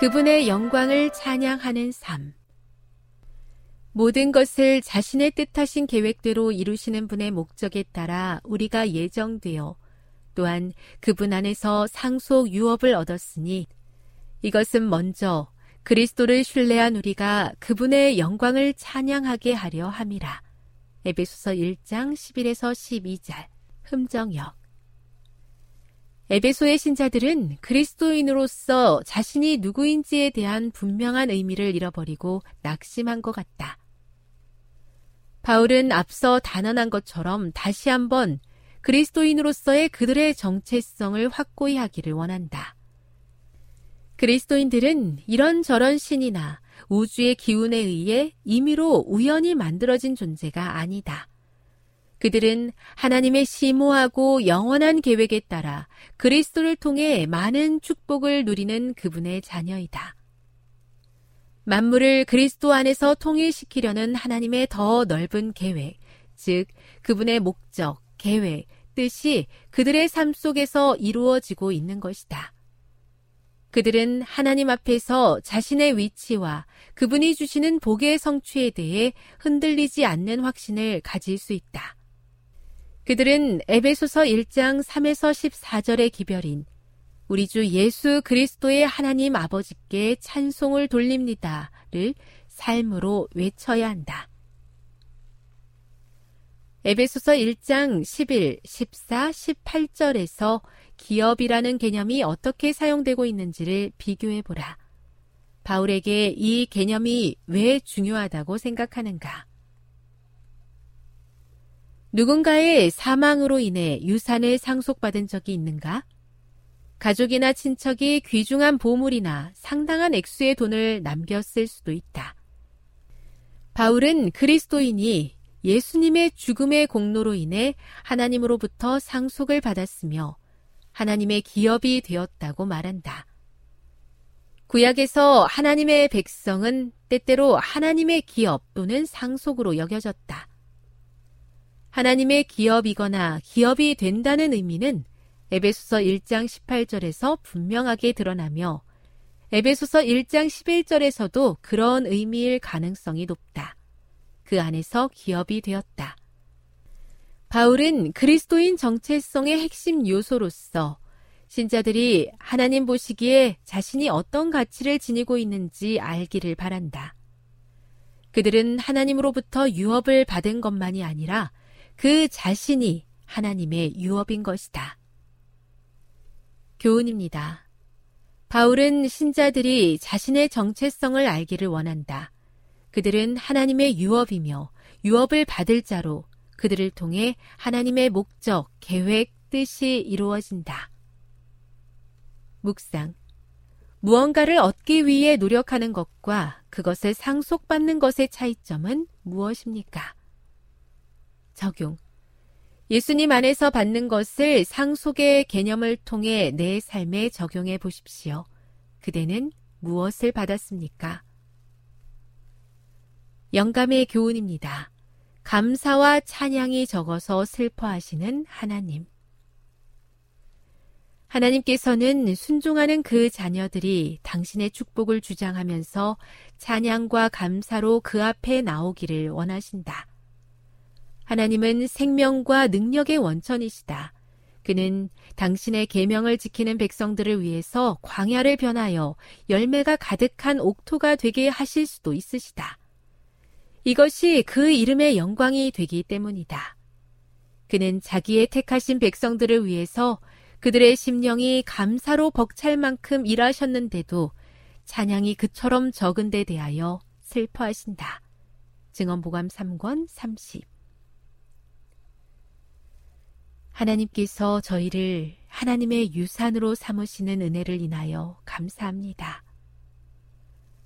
그분의 영광을 찬양하는 삶. 모든 것을 자신의 뜻하신 계획대로 이루시는 분의 목적에 따라 우리가 예정되어 또한 그분 안에서 상속 유업을 얻었으니 이것은 먼저 그리스도를 신뢰한 우리가 그분의 영광을 찬양하게 하려 함이라. 에베소서 1장 11에서 12절. 흠정역 에베소의 신자들은 그리스도인으로서 자신이 누구인지에 대한 분명한 의미를 잃어버리고 낙심한 것 같다. 바울은 앞서 단언한 것처럼 다시 한번 그리스도인으로서의 그들의 정체성을 확고히 하기를 원한다. 그리스도인들은 이런저런 신이나 우주의 기운에 의해 임의로 우연히 만들어진 존재가 아니다. 그들은 하나님의 심오하고 영원한 계획에 따라 그리스도를 통해 많은 축복을 누리는 그분의 자녀이다. 만물을 그리스도 안에서 통일시키려는 하나님의 더 넓은 계획, 즉, 그분의 목적, 계획, 뜻이 그들의 삶 속에서 이루어지고 있는 것이다. 그들은 하나님 앞에서 자신의 위치와 그분이 주시는 복의 성취에 대해 흔들리지 않는 확신을 가질 수 있다. 그들은 에베소서 1장 3에서 14절의 기별인 우리 주 예수 그리스도의 하나님 아버지께 찬송을 돌립니다를 삶으로 외쳐야 한다. 에베소서 1장 11, 14, 18절에서 기업이라는 개념이 어떻게 사용되고 있는지를 비교해 보라. 바울에게 이 개념이 왜 중요하다고 생각하는가? 누군가의 사망으로 인해 유산을 상속받은 적이 있는가? 가족이나 친척이 귀중한 보물이나 상당한 액수의 돈을 남겼을 수도 있다. 바울은 그리스도인이 예수님의 죽음의 공로로 인해 하나님으로부터 상속을 받았으며 하나님의 기업이 되었다고 말한다. 구약에서 하나님의 백성은 때때로 하나님의 기업 또는 상속으로 여겨졌다. 하나님의 기업이거나 기업이 된다는 의미는 에베소서 1장 18절에서 분명하게 드러나며 에베소서 1장 11절에서도 그런 의미일 가능성이 높다. 그 안에서 기업이 되었다. 바울은 그리스도인 정체성의 핵심 요소로서 신자들이 하나님 보시기에 자신이 어떤 가치를 지니고 있는지 알기를 바란다. 그들은 하나님으로부터 유업을 받은 것만이 아니라 그 자신이 하나님의 유업인 것이다. 교훈입니다. 바울은 신자들이 자신의 정체성을 알기를 원한다. 그들은 하나님의 유업이며 유업을 받을 자로 그들을 통해 하나님의 목적, 계획, 뜻이 이루어진다. 묵상. 무언가를 얻기 위해 노력하는 것과 그것을 상속받는 것의 차이점은 무엇입니까? 적용. 예수님 안에서 받는 것을 상속의 개념을 통해 내 삶에 적용해 보십시오. 그대는 무엇을 받았습니까? 영감의 교훈입니다. 감사와 찬양이 적어서 슬퍼하시는 하나님. 하나님께서는 순종하는 그 자녀들이 당신의 축복을 주장하면서 찬양과 감사로 그 앞에 나오기를 원하신다. 하나님은 생명과 능력의 원천이시다. 그는 당신의 계명을 지키는 백성들을 위해서 광야를 변하여 열매가 가득한 옥토가 되게 하실 수도 있으시다. 이것이 그 이름의 영광이 되기 때문이다. 그는 자기의 택하신 백성들을 위해서 그들의 심령이 감사로 벅찰 만큼 일하셨는데도 찬양이 그처럼 적은 데 대하여 슬퍼하신다. 증언보감 3권 30 하나님께서 저희를 하나님의 유산으로 삼으시는 은혜를 인하여 감사합니다.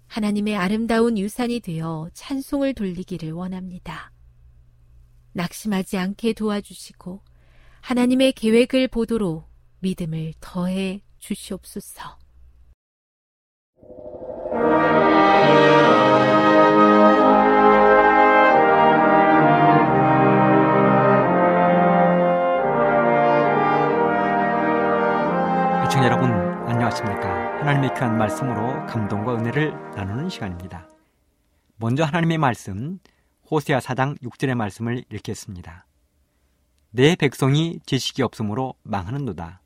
하나님의 아름다운 유산이 되어 찬송을 돌리기를 원합니다. 낙심하지 않게 도와주시고 하나님의 계획을 보도록 믿음을 더해 주시옵소서. 말씀으로 감동과 은혜를 나누는 시간입니다 먼저 하나님의 말씀 호세아 사장 6절의 말씀을 읽겠습니다 내 백성이 지식이 없으므로 망하는도다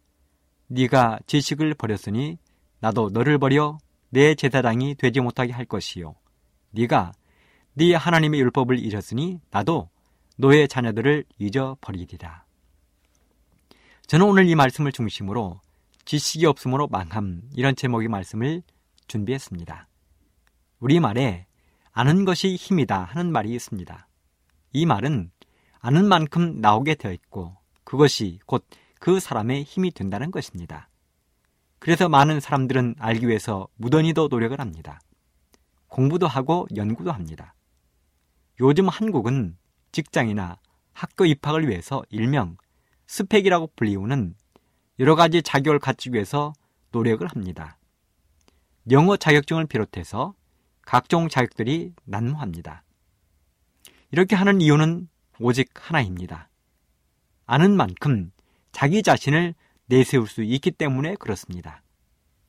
네가 지식을 버렸으니 나도 너를 버려 내 제사장이 되지 못하게 할 것이요. 네가 네 하나님의 율법을 잊었으니 나도 너의 자녀들을 잊어버리리라. 저는 오늘 이 말씀을 중심으로 지식이 없으므로 망함 이런 제목의 말씀을 준비했습니다. 우리말에 아는 것이 힘이다 하는 말이 있습니다. 이 말은 아는 만큼 나오게 되어 있고 그것이 곧 그 사람의 힘이 된다는 것입니다. 그래서 많은 사람들은 알기 위해서 무던히도 노력을 합니다. 공부도 하고 연구도 합니다. 요즘 한국은 직장이나 학교 입학을 위해서 일명 스펙이라고 불리우는 여러 가지 자격을 갖추기 위해서 노력을 합니다. 영어 자격증을 비롯해서 각종 자격들이 난무합니다. 이렇게 하는 이유는 오직 하나입니다. 아는 만큼 자기 자신을 내세울 수 있기 때문에 그렇습니다.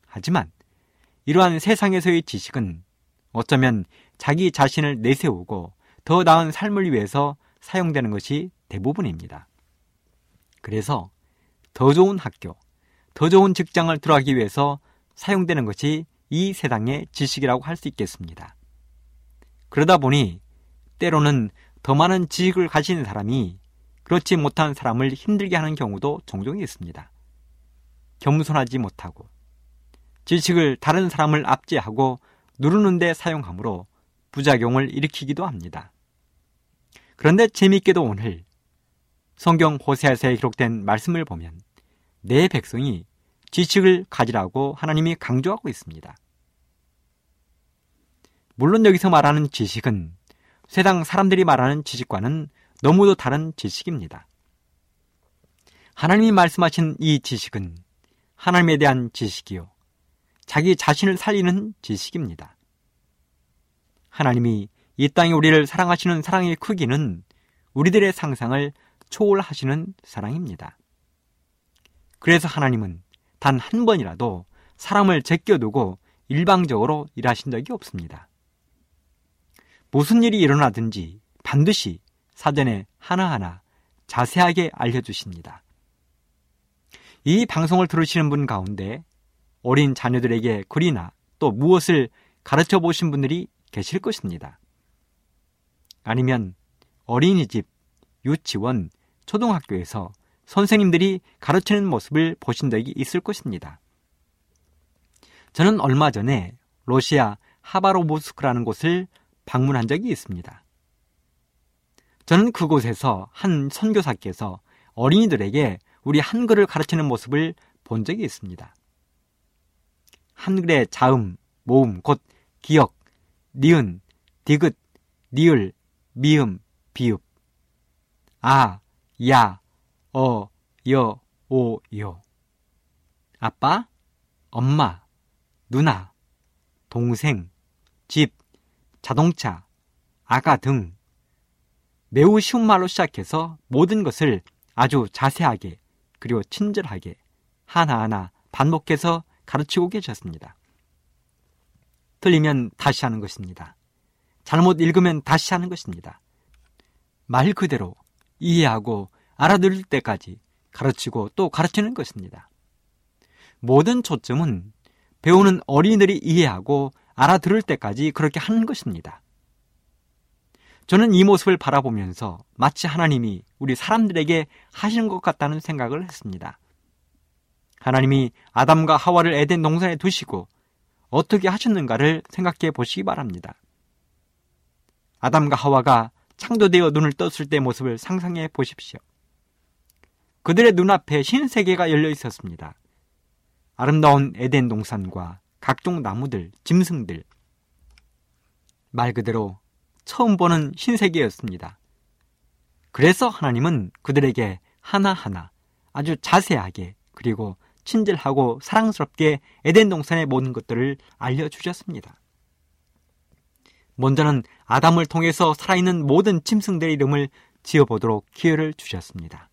하지만 이러한 세상에서의 지식은 어쩌면 자기 자신을 내세우고 더 나은 삶을 위해서 사용되는 것이 대부분입니다. 그래서 더 좋은 학교, 더 좋은 직장을 들어가기 위해서 사용되는 것이 이 세상의 지식이라고 할 수 있겠습니다. 그러다 보니 때로는 더 많은 지식을 가진 사람이 그렇지 못한 사람을 힘들게 하는 경우도 종종 있습니다. 겸손하지 못하고 지식을 다른 사람을 압제하고 누르는데 사용하므로 부작용을 일으키기도 합니다. 그런데 재미있게도 오늘 성경 호세아서에 기록된 말씀을 보면 내 백성이 지식을 가지라고 하나님이 강조하고 있습니다. 물론 여기서 말하는 지식은 세상 사람들이 말하는 지식과는 너무도 다른 지식입니다. 하나님이 말씀하신 이 지식은 하나님에 대한 지식이요. 자기 자신을 살리는 지식입니다. 하나님이 이 땅에 우리를 사랑하시는 사랑의 크기는 우리들의 상상을 초월하시는 사랑입니다. 그래서 하나님은 단 한 번이라도 사람을 제껴두고 일방적으로 일하신 적이 없습니다. 무슨 일이 일어나든지 반드시 사전에 하나하나 자세하게 알려주십니다. 이 방송을 들으시는 분 가운데 어린 자녀들에게 글이나 또 무엇을 가르쳐 보신 분들이 계실 것입니다. 아니면 어린이집, 유치원, 초등학교에서 선생님들이 가르치는 모습을 보신 적이 있을 것입니다. 저는 얼마 전에 러시아 하바로보스크라는 곳을 방문한 적이 있습니다. 저는 그곳에서 한 선교사께서 어린이들에게 우리 한글을 가르치는 모습을 본 적이 있습니다. 한글의 자음, 모음, 곧 기역, 니은, 디귿, 니을, 미음, 비읍, 아, 야, 어, 여, 오, 요. 아빠, 엄마, 누나, 동생, 집, 자동차, 아가 등 매우 쉬운 말로 시작해서 모든 것을 아주 자세하게 그리고 친절하게 하나하나 반복해서 가르치고 계셨습니다. 틀리면 다시 하는 것입니다. 잘못 읽으면 다시 하는 것입니다. 말 그대로 이해하고 알아들을 때까지 가르치고 또 가르치는 것입니다. 모든 초점은 배우는 어린이들이 이해하고 알아들을 때까지 그렇게 하는 것입니다. 저는 이 모습을 바라보면서 마치 하나님이 우리 사람들에게 하시는 것 같다는 생각을 했습니다. 하나님이 아담과 하와를 에덴 동산에 두시고 어떻게 하셨는가를 생각해 보시기 바랍니다. 아담과 하와가 창조되어 눈을 떴을 때 모습을 상상해 보십시오. 그들의 눈앞에 신세계가 열려 있었습니다. 아름다운 에덴 동산과 각종 나무들, 짐승들. 말 그대로 처음 보는 신세계였습니다. 그래서 하나님은 그들에게 하나하나 아주 자세하게 그리고 친절하고 사랑스럽게 에덴 동산의 모든 것들을 알려주셨습니다. 먼저는 아담을 통해서 살아있는 모든 짐승들의 이름을 지어보도록 기회를 주셨습니다.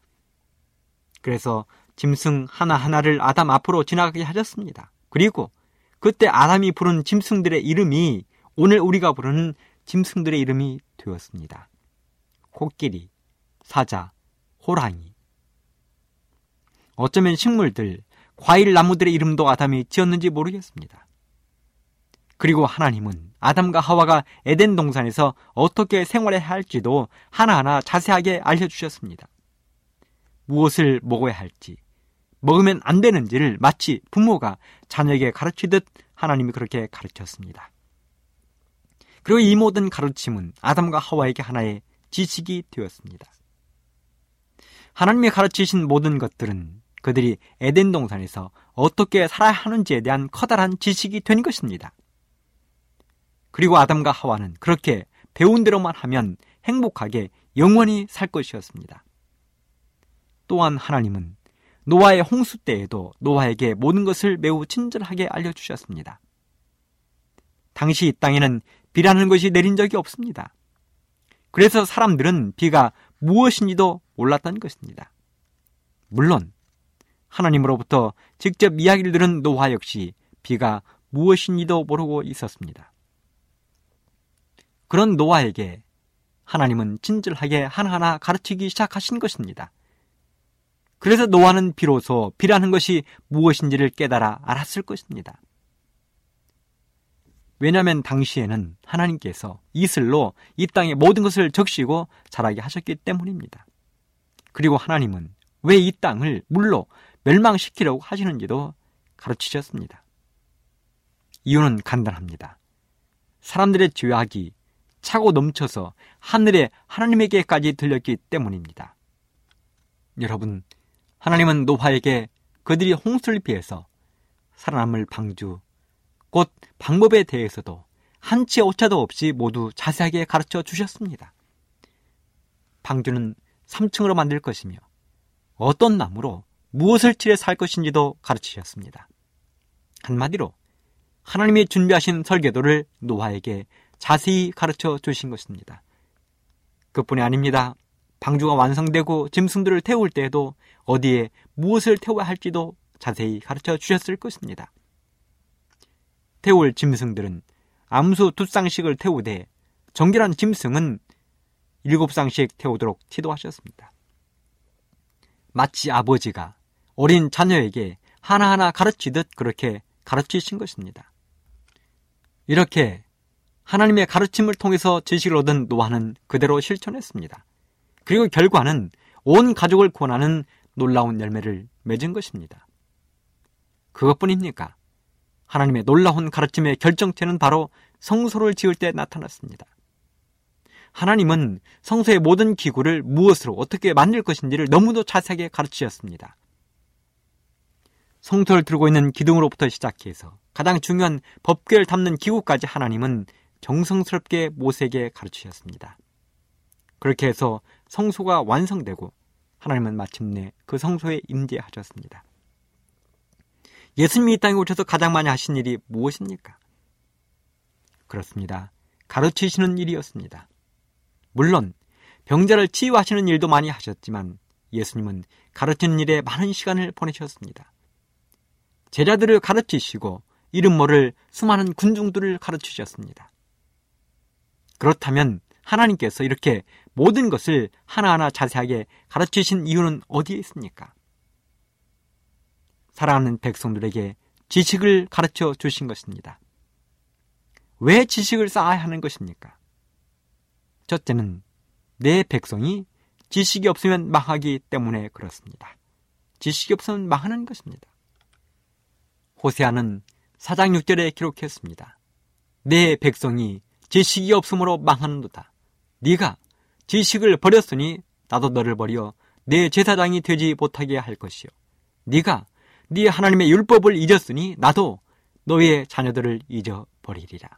그래서 짐승 하나하나를 아담 앞으로 지나가게 하셨습니다. 그리고 그때 아담이 부른 짐승들의 이름이 오늘 우리가 부르는 짐승들의 이름이 되었습니다. 코끼리, 사자, 호랑이. 어쩌면 식물들, 과일 나무들의 이름도 아담이 지었는지 모르겠습니다. 그리고 하나님은 아담과 하와가 에덴 동산에서 어떻게 생활해야 할지도 하나하나 자세하게 알려주셨습니다. 무엇을 먹어야 할지, 먹으면 안 되는지를 마치 부모가 자녀에게 가르치듯 하나님이 그렇게 가르쳤습니다. 그리고 이 모든 가르침은 아담과 하와에게 하나의 지식이 되었습니다. 하나님이 가르치신 모든 것들은 그들이 에덴 동산에서 어떻게 살아야 하는지에 대한 커다란 지식이 된 것입니다. 그리고 아담과 하와는 그렇게 배운 대로만 하면 행복하게 영원히 살 것이었습니다. 또한 하나님은 노아의 홍수 때에도 노아에게 모든 것을 매우 친절하게 알려주셨습니다. 당시 이 땅에는 비라는 것이 내린 적이 없습니다. 그래서 사람들은 비가 무엇인지도 몰랐던 것입니다. 물론 하나님으로부터 직접 이야기를 들은 노아 역시 비가 무엇인지도 모르고 있었습니다. 그런 노아에게 하나님은 친절하게 하나하나 가르치기 시작하신 것입니다. 그래서 노아는 비로소 비라는 것이 무엇인지를 깨달아 알았을 것입니다. 왜냐하면 당시에는 하나님께서 이슬로 이 땅의 모든 것을 적시고 자라게 하셨기 때문입니다. 그리고 하나님은 왜 이 땅을 물로 멸망시키려고 하시는지도 가르치셨습니다. 이유는 간단합니다. 사람들의 죄악이 차고 넘쳐서 하늘에 하나님에게까지 들렸기 때문입니다. 여러분, 하나님은 노화에게 그들이 홍수를 피해서 살아남을 방주, 곧 방법에 대해서도 한치 오차도 없이 모두 자세하게 가르쳐 주셨습니다. 방주는 3층으로 만들 것이며 어떤 나무로 무엇을 칠해 살 것인지도 가르치셨습니다. 한마디로 하나님이 준비하신 설계도를 노아에게 자세히 가르쳐 주신 것입니다. 그뿐이 아닙니다. 방주가 완성되고 짐승들을 태울 때에도 어디에 무엇을 태워야 할지도 자세히 가르쳐 주셨을 것입니다. 태울 짐승들은 암수 두 쌍씩을 태우되 정결한 짐승은 일곱 쌍씩 태우도록 지도하셨습니다. 마치 아버지가 어린 자녀에게 하나하나 가르치듯 그렇게 가르치신 것입니다. 이렇게 하나님의 가르침을 통해서 지식을 얻은 노아는 그대로 실천했습니다. 그리고 결과는 온 가족을 권하는 놀라운 열매를 맺은 것입니다. 그것뿐입니까? 하나님의 놀라운 가르침의 결정체는 바로 성소를 지을 때 나타났습니다. 하나님은 성소의 모든 기구를 무엇으로 어떻게 만들 것인지를 너무도 자세하게 가르치셨습니다. 성소를 들고 있는 기둥으로부터 시작해서 가장 중요한 법궤를 담는 기구까지 하나님은 정성스럽게 모세에게 가르치셨습니다. 그렇게 해서 성소가 완성되고 하나님은 마침내 그 성소에 임재하셨습니다. 예수님이 이 땅에 오셔서 가장 많이 하신 일이 무엇입니까? 그렇습니다. 가르치시는 일이었습니다. 물론 병자를 치유하시는 일도 많이 하셨지만 예수님은 가르치는 일에 많은 시간을 보내셨습니다. 제자들을 가르치시고 이름 모를 수많은 군중들을 가르치셨습니다. 그렇다면 하나님께서 이렇게 모든 것을 하나하나 자세하게 가르치신 이유는 어디에 있습니까? 사랑하는 백성들에게 지식을 가르쳐 주신 것입니다. 왜 지식을 쌓아야 하는 것입니까? 첫째는 내 백성이 지식이 없으면 망하기 때문에 그렇습니다. 지식이 없으면 망하는 것입니다. 호세아는 사장 6절에 기록했습니다. 내 백성이 지식이 없으므로 망하는도다. 네가 지식을 버렸으니 나도 너를 버려 내 제사장이 되지 못하게 할 것이요. 네가 네 하나님의 율법을 잊었으니 나도 너의 자녀들을 잊어버리리라.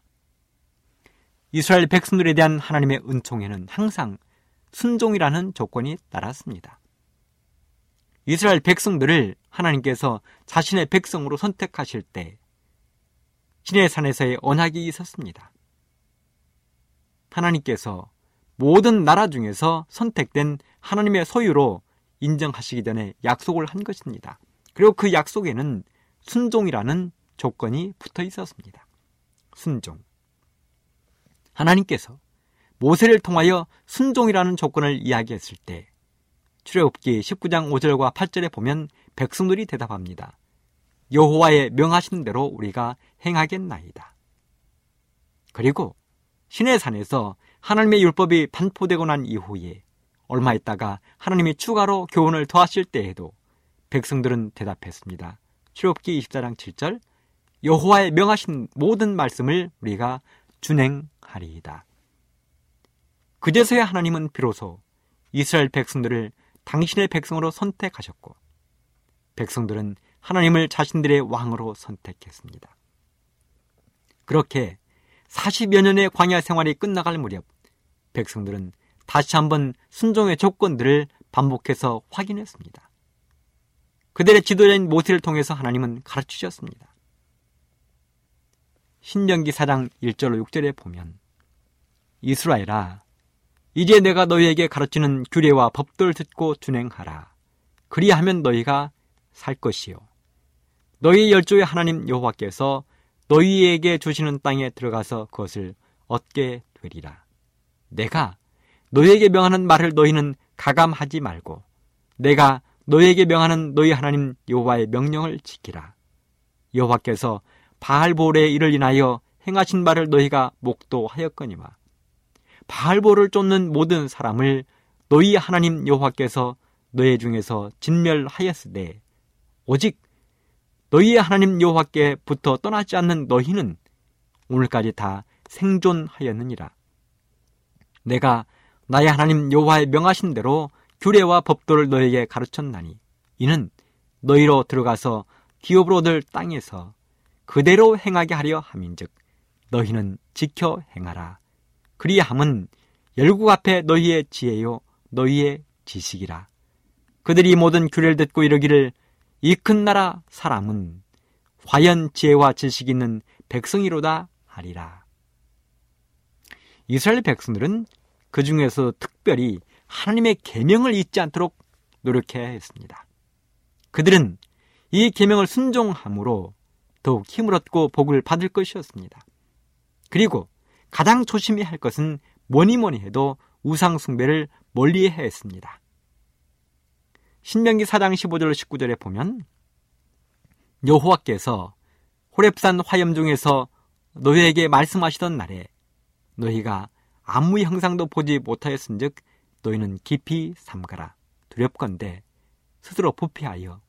이스라엘 백성들에 대한 하나님의 은총에는 항상 순종이라는 조건이 따랐습니다. 이스라엘 백성들을 하나님께서 자신의 백성으로 선택하실 때 신의 산에서의 언약이 있었습니다. 하나님께서 모든 나라 중에서 선택된 하나님의 소유로 인정하시기 전에 약속을 한 것입니다. 그리고 그 약속에는 순종이라는 조건이 붙어 있었습니다. 순종. 하나님께서 모세를 통하여 순종이라는 조건을 이야기했을 때 출애굽기 19장 5절과 8절에 보면 백성들이 대답합니다. 여호와의 명하신 대로 우리가 행하겠나이다. 그리고 신의 산에서 하나님의 율법이 반포되고 난 이후에 얼마 있다가 하나님이 추가로 교훈을 더하실 때에도 백성들은 대답했습니다. 출애굽기 24장 7절 여호와의 명하신 모든 말씀을 우리가 준행하리이다. 그제서야 하나님은 비로소 이스라엘 백성들을 당신의 백성으로 선택하셨고 백성들은 하나님을 자신들의 왕으로 선택했습니다. 그렇게 40여 년의 광야 생활이 끝나갈 무렵 백성들은 다시 한번 순종의 조건들을 반복해서 확인했습니다. 그들의 지도자인 모세를 통해서 하나님은 가르치셨습니다. 신명기 4장 1절로 6절에 보면 이스라엘아 이제 내가 너희에게 가르치는 규례와 법도를 듣고 준행하라. 그리하면 너희가 살 것이요. 너희 열조의 하나님 여호와께서 너희에게 주시는 땅에 들어가서 그것을 얻게 되리라. 내가 너희에게 명하는 말을 너희는 가감하지 말고 내가 너희에게 명하는 너희 하나님 여호와의 명령을 지키라. 여호와께서 바알볼의 일을 인하여 행하신 말을 너희가 목도하였거니와 바알볼을 쫓는 모든 사람을 너희 하나님 여호와께서 너희 중에서 진멸하였으되 오직 너희의 하나님 여호와께부터 떠나지 않는 너희는 오늘까지 다 생존하였느니라. 내가 나의 하나님 여호와의 명하신 대로 규례와 법도를 너에게 가르쳤나니 이는 너희로 들어가서 기업으로 얻을 땅에서 그대로 행하게 하려 함인즉 너희는 지켜 행하라. 그리함은 열국 앞에 너희의 지혜요 너희의 지식이라. 그들이 모든 규례를 듣고 이르기를 이 큰 나라 사람은 과연 지혜와 지식이 있는 백성이로다 하리라. 이스라엘 백성들은 그 중에서 특별히 하나님의 계명을 잊지 않도록 노력해야 했습니다. 그들은 이 계명을 순종함으로 더욱 힘을 얻고 복을 받을 것이었습니다. 그리고 가장 조심해야 할 것은 뭐니 뭐니 해도 우상 숭배를 멀리 했습니다. 신명기 4장 15절 19절에 보면 여호와께서 호렙산 화염 중에서 너희에게 말씀하시던 날에 너희가 아무 형상도 보지 못하였은즉 너희는 깊이 삼가라. 두렵건대 스스로 부패하여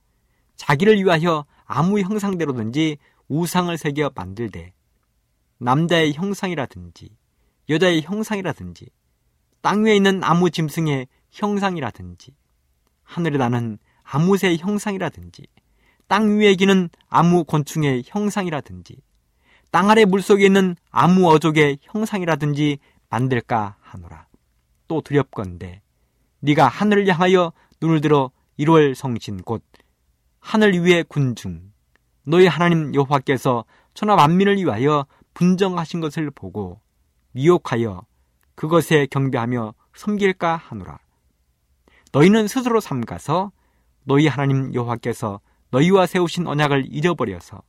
자기를 위하여 아무 형상대로든지 우상을 새겨 만들되 남자의 형상이라든지 여자의 형상이라든지 땅 위에 있는 아무 짐승의 형상이라든지 하늘에 나는 아무 새의 형상이라든지 땅 위에 기는 아무 곤충의 형상이라든지 땅 아래 물속에 있는 아무 어족의 형상이라든지 만들까 하노라. 또 두렵건대 네가 하늘을 향하여 눈을 들어 1월 성신 곧 하늘 위의 군중 너희 하나님 여호와께서 천하 만민을 위하여 분정하신 것을 보고 미혹하여 그것에 경배하며 섬길까 하노라. 너희는 스스로 삼가서 너희 하나님 여호와께서 너희와 세우신 언약을 잃어버려서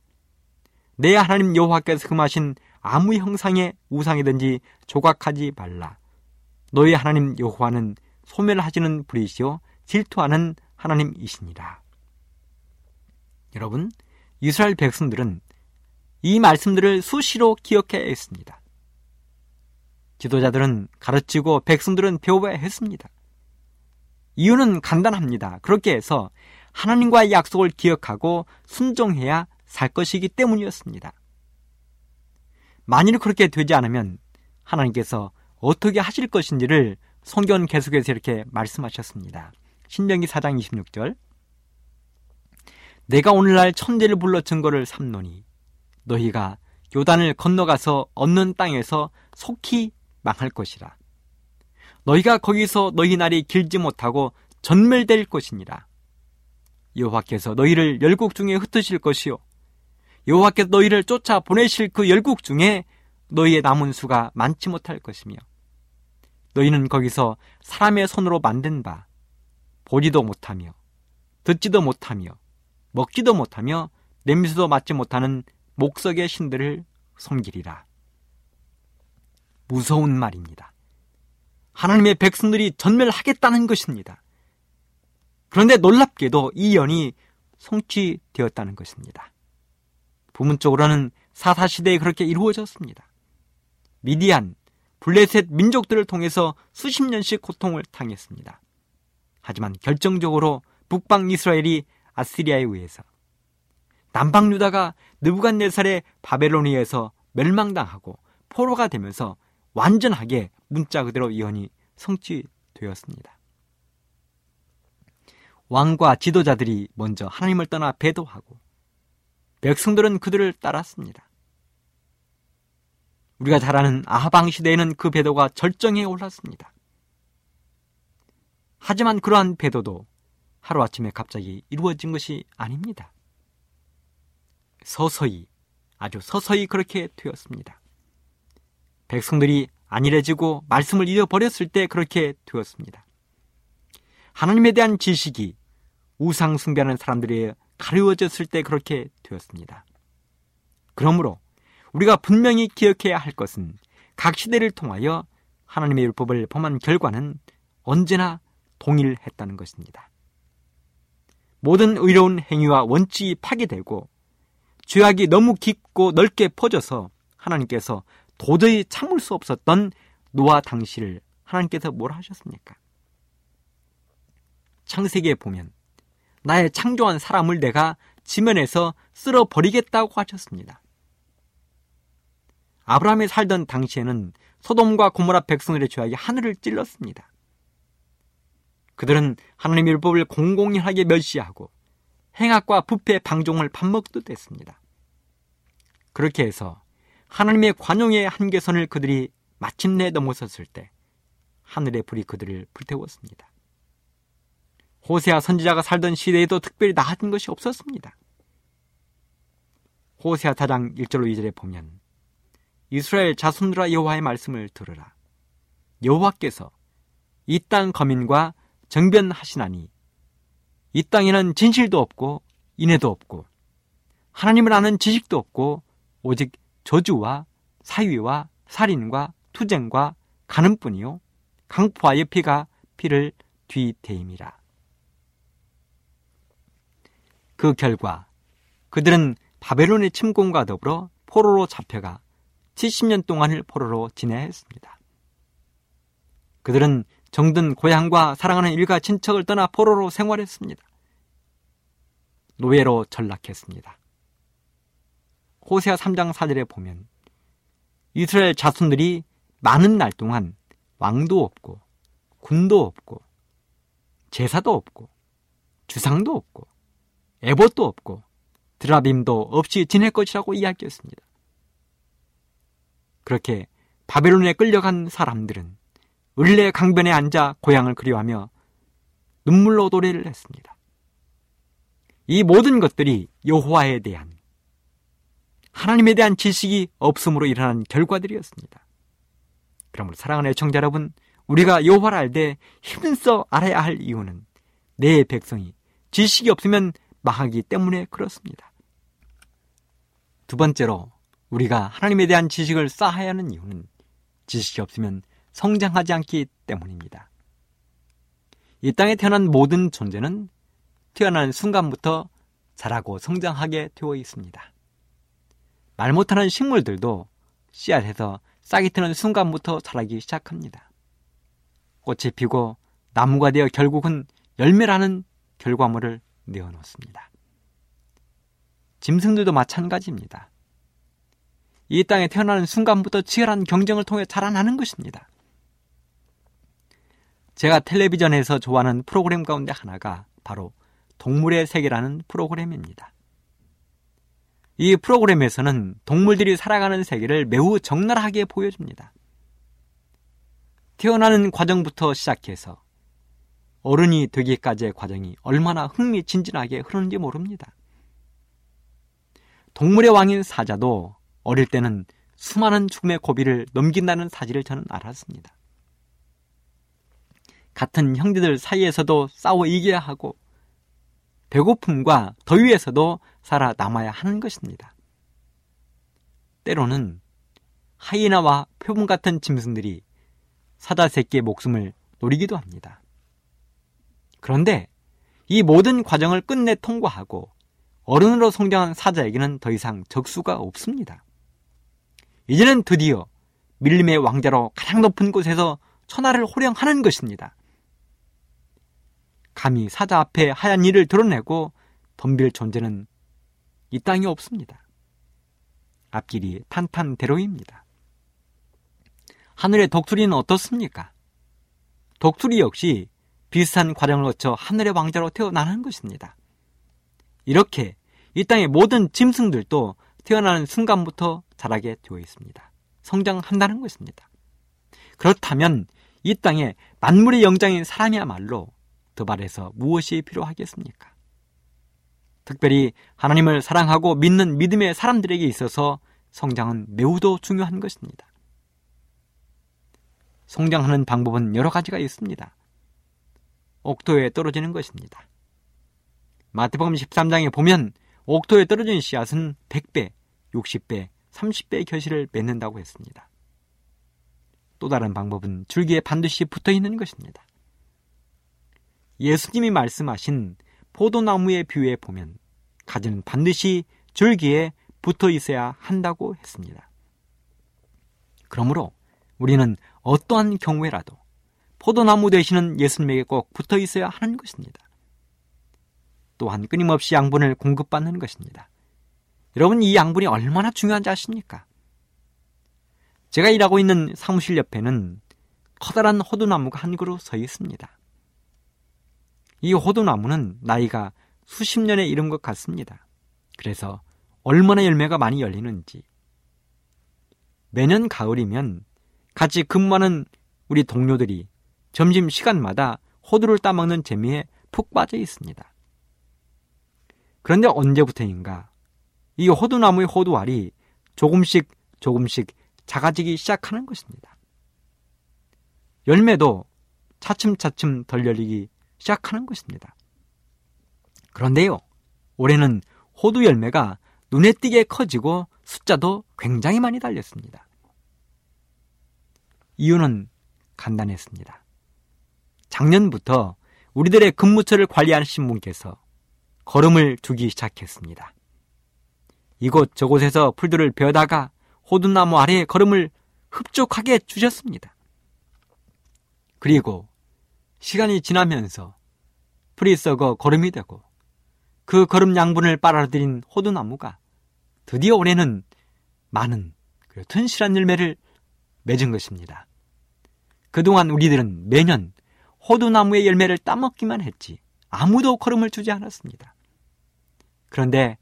내 하나님 여호와께서 금하신 아무 형상의 우상이든지 조각하지 말라. 너희 하나님 여호와는 소멸하시는 불이시오 질투하는 하나님이시니라. 여러분, 이스라엘 백성들은 이 말씀들을 수시로 기억해야 했습니다. 지도자들은 가르치고 백성들은 배워야 했습니다. 이유는 간단합니다. 그렇게 해서 하나님과의 약속을 기억하고 순종해야 살 것이기 때문이었습니다. 만일 그렇게 되지 않으면 하나님께서 어떻게 하실 것인지를 성경 계속해서 이렇게 말씀하셨습니다. 신명기 4장 26절 내가 오늘날 천재를 불러 증거를 삼노니 너희가 요단을 건너가서 얻는 땅에서 속히 망할 것이라. 너희가 거기서 너희 날이 길지 못하고 전멸될 것이니라. 여호와께서 너희를 열국 중에 흩으실 것이요 여호와께서 너희를 쫓아 보내실 그 열국 중에 너희의 남은 수가 많지 못할 것이며 너희는 거기서 사람의 손으로 만든 바 보지도 못하며 듣지도 못하며 먹지도 못하며 냄새도 맡지 못하는 목석의 신들을 섬기리라. 무서운 말입니다. 하나님의 백성들이 전멸하겠다는 것입니다. 그런데 놀랍게도 이 연이 성취되었다는 것입니다. 부문적으로는 사사시대에 그렇게 이루어졌습니다. 미디안, 블레셋 민족들을 통해서 수십 년씩 고통을 당했습니다. 하지만 결정적으로 북방 이스라엘이 아시리아에 의해서 남방 유다가 느부갓네살의 바벨로니에서 멸망당하고 포로가 되면서 완전하게 문자 그대로 예언이 성취되었습니다. 왕과 지도자들이 먼저 하나님을 떠나 배도하고 백성들은 그들을 따랐습니다. 우리가 잘 아는 아하방 시대에는 그 배도가 절정에 올랐습니다. 하지만 그러한 배도도 하루아침에 갑자기 이루어진 것이 아닙니다. 서서히, 아주 서서히 그렇게 되었습니다. 백성들이 안일해지고 말씀을 잃어버렸을 때 그렇게 되었습니다. 하나님에 대한 지식이 우상 숭배하는 사람들이 가려워졌을 때 그렇게 되었습니다. 그러므로 우리가 분명히 기억해야 할 것은 각 시대를 통하여 하나님의 율법을 범한 결과는 언제나 동일했다는 것입니다. 모든 의로운 행위와 원칙이 파괴되고 죄악이 너무 깊고 넓게 퍼져서 하나님께서 도저히 참을 수 없었던 노아 당시를 하나님께서 뭘 하셨습니까? 창세기에 보면 나의 창조한 사람을 내가 지면에서 쓸어 버리겠다고 하셨습니다. 아브라함이 살던 당시에는 소돔과 고모라 백성들의 죄악이 하늘을 찔렀습니다. 그들은 하나님의 율법을 공공연하게 멸시하고 행악과 부패 방종을 밥 먹듯 했습니다. 그렇게 해서 하나님의 관용의 한계선을 그들이 마침내 넘어섰을 때 하늘의 불이 그들을 불태웠습니다. 호세아 선지자가 살던 시대에도 특별히 나아진 것이 없었습니다. 호세아 타장 1절로 2절에 보면 이스라엘 자손들아 여호와의 말씀을 들으라. 여호와께서 이 땅 거민과 정변하시나니 이 땅에는 진실도 없고 인애도 없고 하나님을 아는 지식도 없고 오직 저주와 사위와 살인과 투쟁과 가는뿐이요 강포와의 피가 피를 뒤대임이라. 그 결과 그들은 바벨론의 침공과 더불어 포로로 잡혀가 70년 동안을 포로로 지내했습니다. 그들은 정든 고향과 사랑하는 일가 친척을 떠나 포로로 생활했습니다. 노예로 전락했습니다. 호세아 3장 4절에 보면 이스라엘 자손들이 많은 날 동안 왕도 없고 군도 없고 제사도 없고 주상도 없고 에봇도 없고 드라빔도 없이 지낼 것이라고 이야기했습니다. 그렇게 바벨론에 끌려간 사람들은 을레 강변에 앉아 고향을 그리워하며 눈물로 노래를 했습니다. 이 모든 것들이 여호와에 대한 하나님에 대한 지식이 없음으로 일어난 결과들이었습니다. 그러므로 사랑하는 애청자 여러분, 우리가 여호와를 알되 힘써 알아야 할 이유는 내 백성이 지식이 없으면 망하기 때문에 그렇습니다. 두 번째로 우리가 하나님에 대한 지식을 쌓아야 하는 이유는 지식이 없으면 성장하지 않기 때문입니다. 이 땅에 태어난 모든 존재는 태어난 순간부터 자라고 성장하게 되어 있습니다. 말 못하는 식물들도 씨앗에서 싹이 트는 순간부터 자라기 시작합니다. 꽃이 피고 나무가 되어 결국은 열매라는 결과물을 내어놓습니다. 짐승들도 마찬가지입니다. 이 땅에 태어나는 순간부터 치열한 경쟁을 통해 자라나는 것입니다. 제가 텔레비전에서 좋아하는 프로그램 가운데 하나가 바로 동물의 세계라는 프로그램입니다. 이 프로그램에서는 동물들이 살아가는 세계를 매우 적나라하게 보여줍니다. 태어나는 과정부터 시작해서 어른이 되기까지의 과정이 얼마나 흥미진진하게 흐르는지 모릅니다. 동물의 왕인 사자도 어릴 때는 수많은 죽음의 고비를 넘긴다는 사실을 저는 알았습니다. 같은 형제들 사이에서도 싸워 이겨야 하고 배고픔과 더위에서도 살아남아야 하는 것입니다. 때로는 하이나와 표범 같은 짐승들이 사자 새끼의 목숨을 노리기도 합니다. 그런데 이 모든 과정을 끝내 통과하고 어른으로 성장한 사자에게는 더 이상 적수가 없습니다. 이제는 드디어 밀림의 왕자로 가장 높은 곳에서 천하를 호령하는 것입니다. 감히 사자 앞에 하얀 일을 드러내고 덤빌 존재는 이 땅에 없습니다. 앞길이 탄탄대로입니다. 하늘의 독수리는 어떻습니까? 독수리 역시 비슷한 과정을 거쳐 하늘의 왕자로 태어나는 것입니다. 이렇게 이 땅의 모든 짐승들도 태어나는 순간부터 자라게 되어 있습니다. 성장한다는 것입니다. 그렇다면 이 땅에 만물의 영장인 사람이야말로 더 말해서 무엇이 필요하겠습니까? 특별히 하나님을 사랑하고 믿는 믿음의 사람들에게 있어서 성장은 매우도 중요한 것입니다. 성장하는 방법은 여러 가지가 있습니다. 옥토에 떨어지는 것입니다. 마태복음 13장에 보면 옥토에 떨어진 씨앗은 100배, 60배, 30배의 결실을 맺는다고 했습니다. 또 다른 방법은 줄기에 반드시 붙어 있는 것입니다. 예수님이 말씀하신 포도나무의 비유에 보면 가지는 반드시 줄기에 붙어 있어야 한다고 했습니다. 그러므로 우리는 어떠한 경우에라도 포도나무 되시는 예수님에게 꼭 붙어 있어야 하는 것입니다. 또한 끊임없이 양분을 공급받는 것입니다. 여러분 이 양분이 얼마나 중요한지 아십니까? 제가 일하고 있는 사무실 옆에는 커다란 호두나무가 한 그루 서 있습니다. 이 호두나무는 나이가 수십 년에 이른 것 같습니다. 그래서 얼마나 열매가 많이 열리는지. 매년 가을이면 같이 근무하는 우리 동료들이 점심 시간마다 호두를 따먹는 재미에 푹 빠져 있습니다. 그런데 언제부터인가 이 호두나무의 호두알이 조금씩 조금씩 작아지기 시작하는 것입니다. 열매도 차츰차츰 덜 열리기 시작하는 것입니다. 그런데요, 올해는 호두 열매가 눈에 띄게 커지고 숫자도 굉장히 많이 달렸습니다. 이유는 간단했습니다. 작년부터 우리들의 근무처를 관리하신 분께서 걸음을 두기 시작했습니다. 이곳 저곳에서 풀들을 베어다가 호두나무 아래에 걸음을 흡족하게 주셨습니다. 그리고 시간이 지나면서 풀이 썩어 걸음이 되고 그 걸음 양분을 빨아들인 호두나무가 드디어 올해는 많은 튼실한 열매를 맺은 것입니다. 그동안 우리들은 매년 호두나무의 열매를 따먹기만 했지 아무도 걸음을 주지 않았습니다. 그런데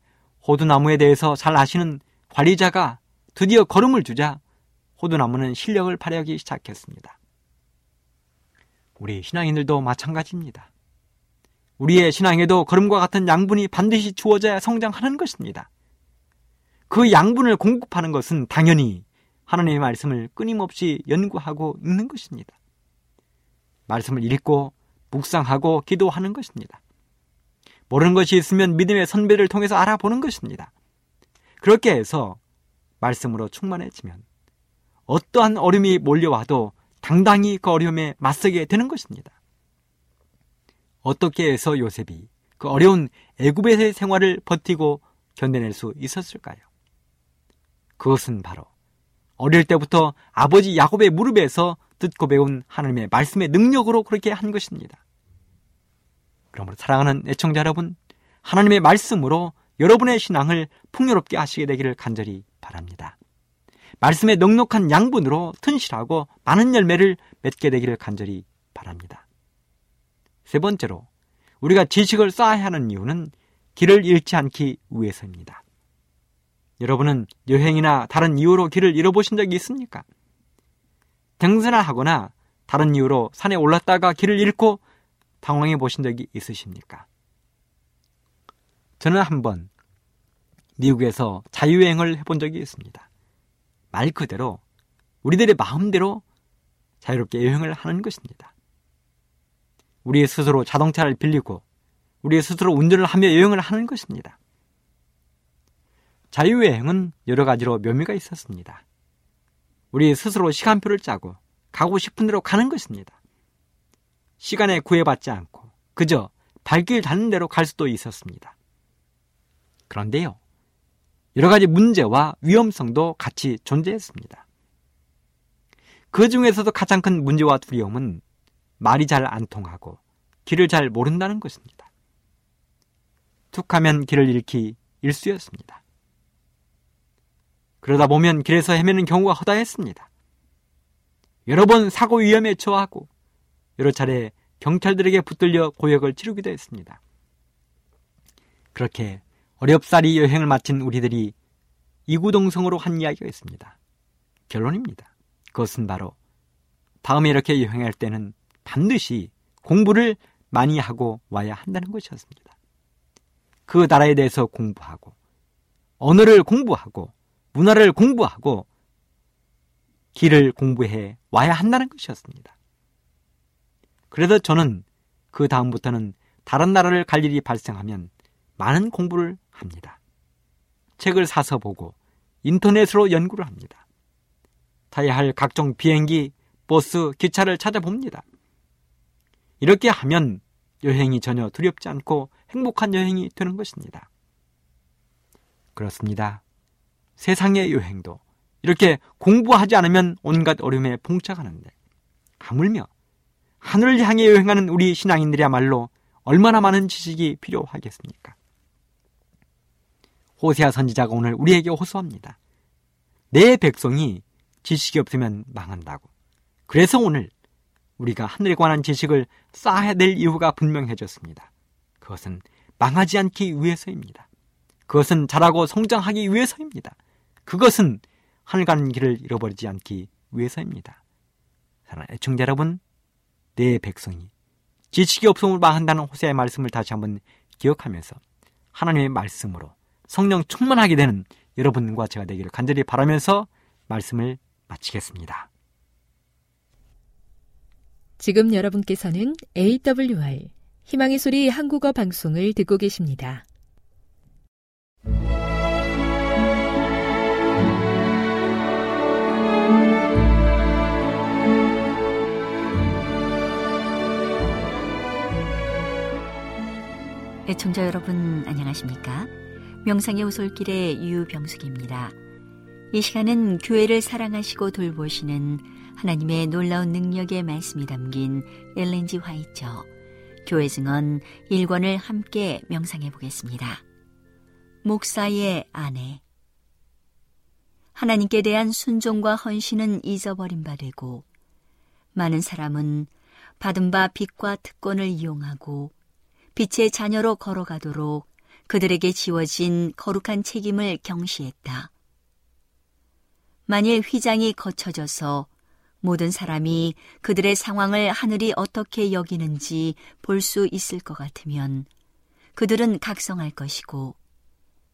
호두나무에 대해서 잘 아시는 관리자가 드디어 걸음을 주자 호두나무는 실력을 발휘하기 시작했습니다. 우리 신앙인들도 마찬가지입니다. 우리의 신앙에도 걸음과 같은 양분이 반드시 주어져야 성장하는 것입니다. 그 양분을 공급하는 것은 당연히 하나님의 말씀을 끊임없이 연구하고 읽는 것입니다. 말씀을 읽고 묵상하고 기도하는 것입니다. 모르는 것이 있으면 믿음의 선배를 통해서 알아보는 것입니다. 그렇게 해서 말씀으로 충만해지면 어떠한 어려움이 몰려와도 당당히 그 어려움에 맞서게 되는 것입니다. 어떻게 해서 요셉이 그 어려운 애굽에서의 생활을 버티고 견뎌낼 수 있었을까요? 그것은 바로 어릴 때부터 아버지 야곱의 무릎에서 듣고 배운 하나님의 말씀의 능력으로 그렇게 한 것입니다. 그러므로 사랑하는 애청자 여러분, 하나님의 말씀으로 여러분의 신앙을 풍요롭게 하시게 되기를 간절히 바랍니다. 말씀의 넉넉한 양분으로 튼실하고 많은 열매를 맺게 되기를 간절히 바랍니다. 세 번째로 우리가 지식을 쌓아야 하는 이유는 길을 잃지 않기 위해서입니다. 여러분은 여행이나 다른 이유로 길을 잃어보신 적이 있습니까? 등산을 하거나 다른 이유로 산에 올랐다가 길을 잃고 당황해 보신 적이 있으십니까? 저는 한번 미국에서 자유여행을 해본 적이 있습니다. 말 그대로 우리들의 마음대로 자유롭게 여행을 하는 것입니다. 우리 스스로 자동차를 빌리고 우리 스스로 운전을 하며 여행을 하는 것입니다. 자유여행은 여러 가지로 묘미가 있었습니다. 우리 스스로 시간표를 짜고 가고 싶은 대로 가는 것입니다. 시간에 구애받지 않고 그저 발길 닿는 대로 갈 수도 있었습니다. 그런데요, 여러 가지 문제와 위험성도 같이 존재했습니다. 그 중에서도 가장 큰 문제와 두려움은 말이 잘 안 통하고 길을 잘 모른다는 것입니다. 툭하면 길을 잃기 일수였습니다. 그러다 보면 길에서 헤매는 경우가 허다했습니다. 여러 번 사고 위험에 처하고 여러 차례 경찰들에게 붙들려 고역을 치르기도 했습니다. 그렇게 어렵사리 여행을 마친 우리들이 이구동성으로 한 이야기가 있습니다. 결론입니다. 그것은 바로 다음에 이렇게 여행할 때는 반드시 공부를 많이 하고 와야 한다는 것이었습니다. 그 나라에 대해서 공부하고 언어를 공부하고 문화를 공부하고 길을 공부해 와야 한다는 것이었습니다. 그래서 저는 그 다음부터는 다른 나라를 갈 일이 발생하면 많은 공부를 합니다. 책을 사서 보고 인터넷으로 연구를 합니다. 타야 할 각종 비행기, 버스, 기차를 찾아봅니다. 이렇게 하면 여행이 전혀 두렵지 않고 행복한 여행이 되는 것입니다. 그렇습니다. 세상의 여행도 이렇게 공부하지 않으면 온갖 어려움에 봉착하는데 하물며 하늘을 향해 여행하는 우리 신앙인들이야말로 얼마나 많은 지식이 필요하겠습니까? 호세아 선지자가 오늘 우리에게 호소합니다. 내 백성이 지식이 없으면 망한다고. 그래서 오늘 우리가 하늘에 관한 지식을 쌓아야 될 이유가 분명해졌습니다. 그것은 망하지 않기 위해서입니다. 그것은 자라고 성장하기 위해서입니다. 그것은 하늘 가는 길을 잃어버리지 않기 위해서입니다. 사랑하는 애청자 여러분, 내 백성이 지식이 없음을 망한다는 호세의 말씀을 다시 한번 기억하면서 하나님의 말씀으로 성령 충만하게 되는 여러분과 제가 되기를 간절히 바라면서 말씀을 마치겠습니다. 지금 여러분께서는 AWR 희망의 소리 한국어 방송을 듣고 계십니다. 애청자 여러분 안녕하십니까? 명상의 오솔길의 유병숙입니다. 이 시간은 교회를 사랑하시고 돌보시는 하나님의 놀라운 능력의 말씀이 담긴 엘렌지 화이처 교회 증언 1권을 함께 명상해 보겠습니다. 목사의 아내 하나님께 대한 순종과 헌신은 잊어버린 바 되고 많은 사람은 받은 바 빚과 특권을 이용하고 빛의 자녀로 걸어가도록 그들에게 지워진 거룩한 책임을 경시했다. 만일 휘장이 거쳐져서 모든 사람이 그들의 상황을 하늘이 어떻게 여기는지 볼 수 있을 것 같으면 그들은 각성할 것이고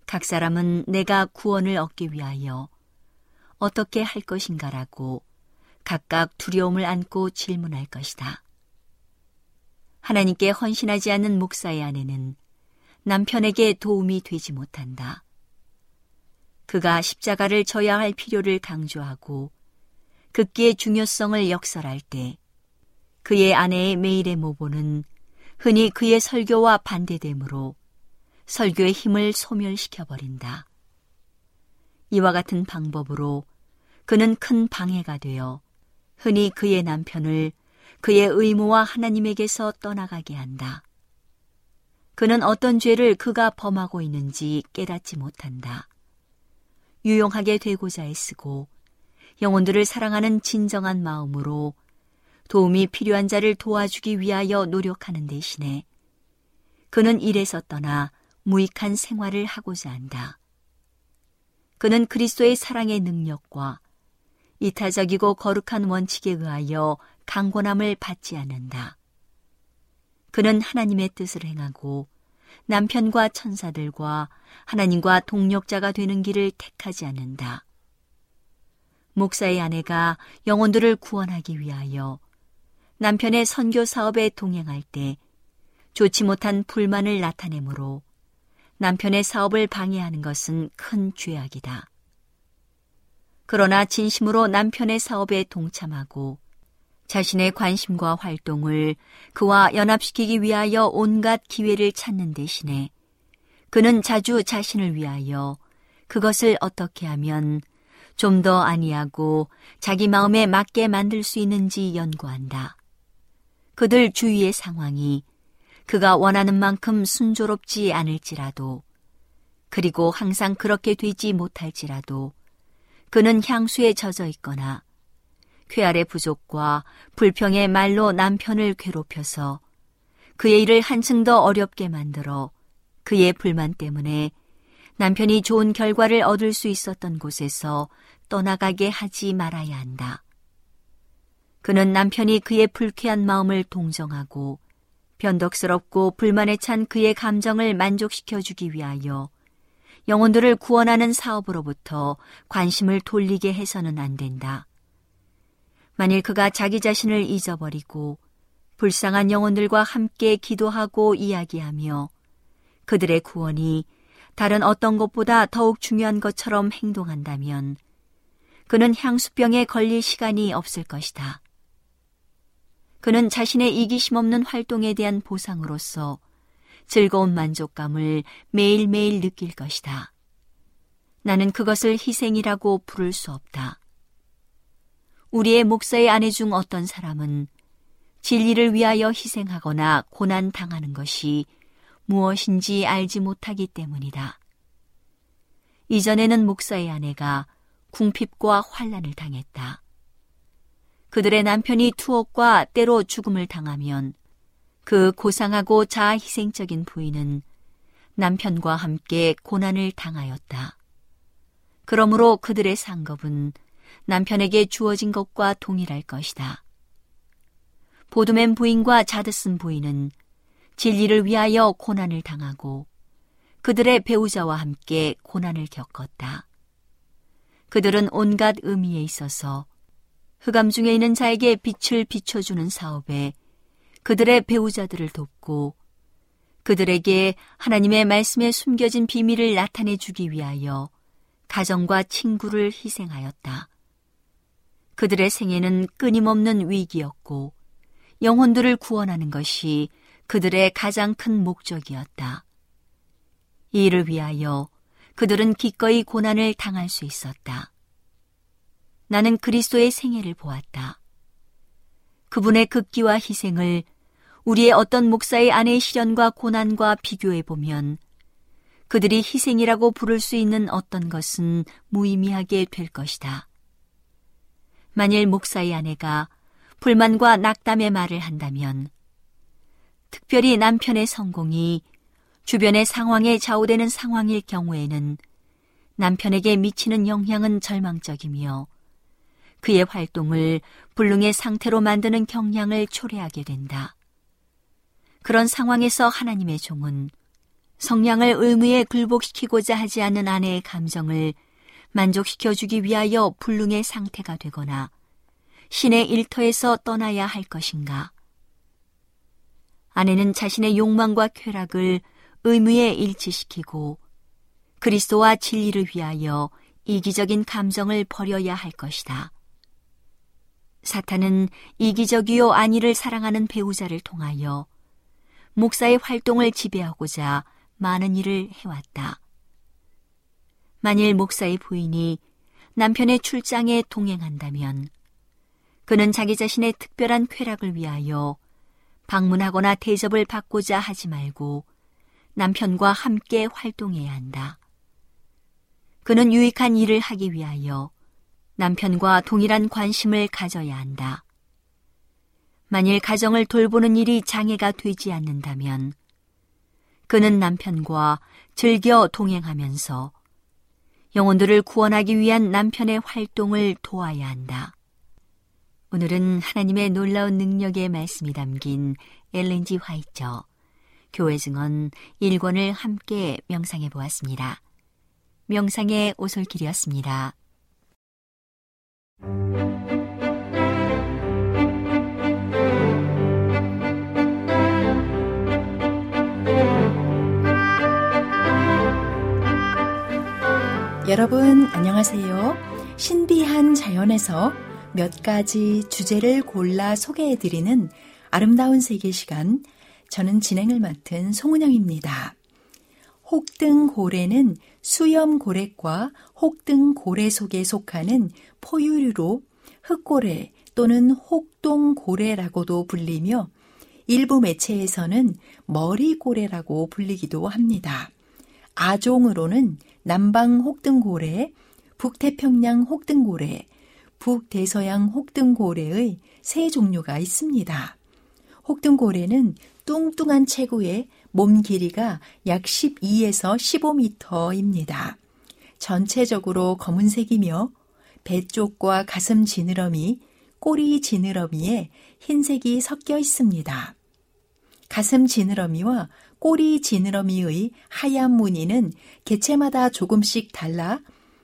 각 사람은 내가 구원을 얻기 위하여 어떻게 할 것인가라고 각각 두려움을 안고 질문할 것이다. 하나님께 헌신하지 않는 목사의 아내는 남편에게 도움이 되지 못한다. 그가 십자가를 져야 할 필요를 강조하고 극기의 중요성을 역설할 때 그의 아내의 매일의 모보는 흔히 그의 설교와 반대되므로 설교의 힘을 소멸시켜버린다. 이와 같은 방법으로 그는 큰 방해가 되어 흔히 그의 남편을 그의 의무와 하나님에게서 떠나가게 한다. 그는 어떤 죄를 그가 범하고 있는지 깨닫지 못한다. 유용하게 되고자 애쓰고 영혼들을 사랑하는 진정한 마음으로 도움이 필요한 자를 도와주기 위하여 노력하는 대신에 그는 일에서 떠나 무익한 생활을 하고자 한다. 그는 그리스도의 사랑의 능력과 이타적이고 거룩한 원칙에 의하여 강권함을 받지 않는다. 그는 하나님의 뜻을 행하고 남편과 천사들과 하나님과 동력자가 되는 길을 택하지 않는다. 목사의 아내가 영혼들을 구원하기 위하여 남편의 선교 사업에 동행할 때 좋지 못한 불만을 나타내므로 남편의 사업을 방해하는 것은 큰 죄악이다. 그러나 진심으로 남편의 사업에 동참하고 자신의 관심과 활동을 그와 연합시키기 위하여 온갖 기회를 찾는 대신에 그는 자주 자신을 위하여 그것을 어떻게 하면 좀더 안이하고 자기 마음에 맞게 만들 수 있는지 연구한다. 그들 주위의 상황이 그가 원하는 만큼 순조롭지 않을지라도 그리고 항상 그렇게 되지 못할지라도 그는 향수에 젖어 있거나 쾌활의 부족과 불평의 말로 남편을 괴롭혀서 그의 일을 한층 더 어렵게 만들어 그의 불만 때문에 남편이 좋은 결과를 얻을 수 있었던 곳에서 떠나가게 하지 말아야 한다. 그는 남편이 그의 불쾌한 마음을 동정하고 변덕스럽고 불만에 찬 그의 감정을 만족시켜 주기 위하여 영혼들을 구원하는 사업으로부터 관심을 돌리게 해서는 안 된다. 만일 그가 자기 자신을 잊어버리고 불쌍한 영혼들과 함께 기도하고 이야기하며 그들의 구원이 다른 어떤 것보다 더욱 중요한 것처럼 행동한다면 그는 향수병에 걸릴 시간이 없을 것이다. 그는 자신의 이기심 없는 활동에 대한 보상으로서 즐거운 만족감을 매일매일 느낄 것이다. 나는 그것을 희생이라고 부를 수 없다. 우리의 목사의 아내 중 어떤 사람은 진리를 위하여 희생하거나 고난 당하는 것이 무엇인지 알지 못하기 때문이다. 이전에는 목사의 아내가 궁핍과 환란을 당했다. 그들의 남편이 투옥과 때로 죽음을 당하면 그 고상하고 자아 희생적인 부인은 남편과 함께 고난을 당하였다. 그러므로 그들의 상급은 남편에게 주어진 것과 동일할 것이다. 보드맨 부인과 자드슨 부인은 진리를 위하여 고난을 당하고 그들의 배우자와 함께 고난을 겪었다. 그들은 온갖 의미에 있어서 흑암 중에 있는 자에게 빛을 비춰주는 사업에 그들의 배우자들을 돕고 그들에게 하나님의 말씀에 숨겨진 비밀을 나타내 주기 위하여 가정과 친구를 희생하였다. 그들의 생애는 끊임없는 위기였고 영혼들을 구원하는 것이 그들의 가장 큰 목적이었다. 이를 위하여 그들은 기꺼이 고난을 당할 수 있었다. 나는 그리스도의 생애를 보았다. 그분의 극기와 희생을 우리의 어떤 목사의 아내의 시련과 고난과 비교해 보면 그들이 희생이라고 부를 수 있는 어떤 것은 무의미하게 될 것이다. 만일 목사의 아내가 불만과 낙담의 말을 한다면 특별히 남편의 성공이 주변의 상황에 좌우되는 상황일 경우에는 남편에게 미치는 영향은 절망적이며 그의 활동을 불능의 상태로 만드는 경향을 초래하게 된다. 그런 상황에서 하나님의 종은 성량을 의무에 굴복시키고자 하지 않는 아내의 감정을 만족시켜주기 위하여 불능의 상태가 되거나 신의 일터에서 떠나야 할 것인가? 아내는 자신의 욕망과 쾌락을 의무에 일치시키고 그리스도와 진리를 위하여 이기적인 감정을 버려야 할 것이다. 사탄은 이기적이요 안위를 사랑하는 배우자를 통하여 목사의 활동을 지배하고자 많은 일을 해왔다. 만일 목사의 부인이 남편의 출장에 동행한다면 그는 자기 자신의 특별한 쾌락을 위하여 방문하거나 대접을 받고자 하지 말고 남편과 함께 활동해야 한다. 그는 유익한 일을 하기 위하여 남편과 동일한 관심을 가져야 한다. 만일 가정을 돌보는 일이 장애가 되지 않는다면 그는 남편과 즐겨 동행하면서 영혼들을 구원하기 위한 남편의 활동을 도와야 한다. 오늘은 하나님의 놀라운 능력의 말씀이 담긴 엘렌지 화이처 교회 증언 1권을 함께 명상해 보았습니다. 명상의 오솔길이었습니다. 여러분 안녕하세요. 신비한 자연에서 몇 가지 주제를 골라 소개해드리는 아름다운 세계 시간. 저는 진행을 맡은 송은영입니다. 혹등고래는 수염고래과 혹등고래 속에 속하는 포유류로 흑고래 또는 혹동고래라고도 불리며 일부 매체에서는 머리고래라고 불리기도 합니다. 아종으로는 남방 혹등고래, 북태평양 혹등고래, 북대서양 혹등고래의 세 종류가 있습니다. 혹등고래는 뚱뚱한 체구에 몸 길이가 약 12에서 15m입니다. 전체적으로 검은색이며 배 쪽과 가슴 지느러미, 꼬리 지느러미에 흰색이 섞여 있습니다. 가슴 지느러미와 꼬리 지느러미의 하얀 무늬는 개체마다 조금씩 달라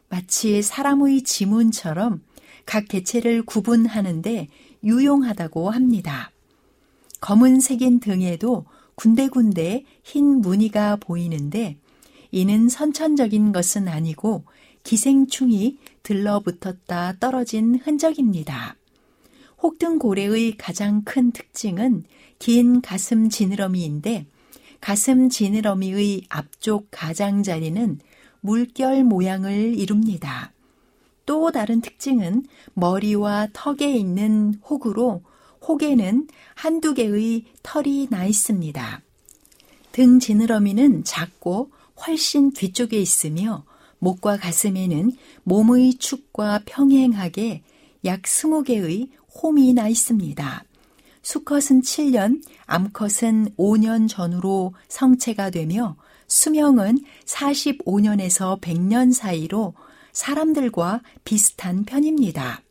마치 사람의 지문처럼 각 개체를 구분하는데 유용하다고 합니다. 검은색인 등에도 군데군데 흰 무늬가 보이는데 이는 선천적인 것은 아니고 기생충이 들러붙었다 떨어진 흔적입니다. 혹등고래의 가장 큰 특징은 긴 가슴 지느러미인데 가슴 지느러미의 앞쪽 가장자리는 물결 모양을 이룹니다. 또 다른 특징은 머리와 턱에 있는 혹으로 혹에는 한두 개의 털이 나 있습니다. 등 지느러미는 작고 훨씬 뒤쪽에 있으며 목과 가슴에는 몸의 축과 평행하게 약 20개의 홈이 나 있습니다. 수컷은 7년, 암컷은 5년 전후로 성체가 되며 수명은 45년에서 100년 사이로 사람들과 비슷한 편입니다.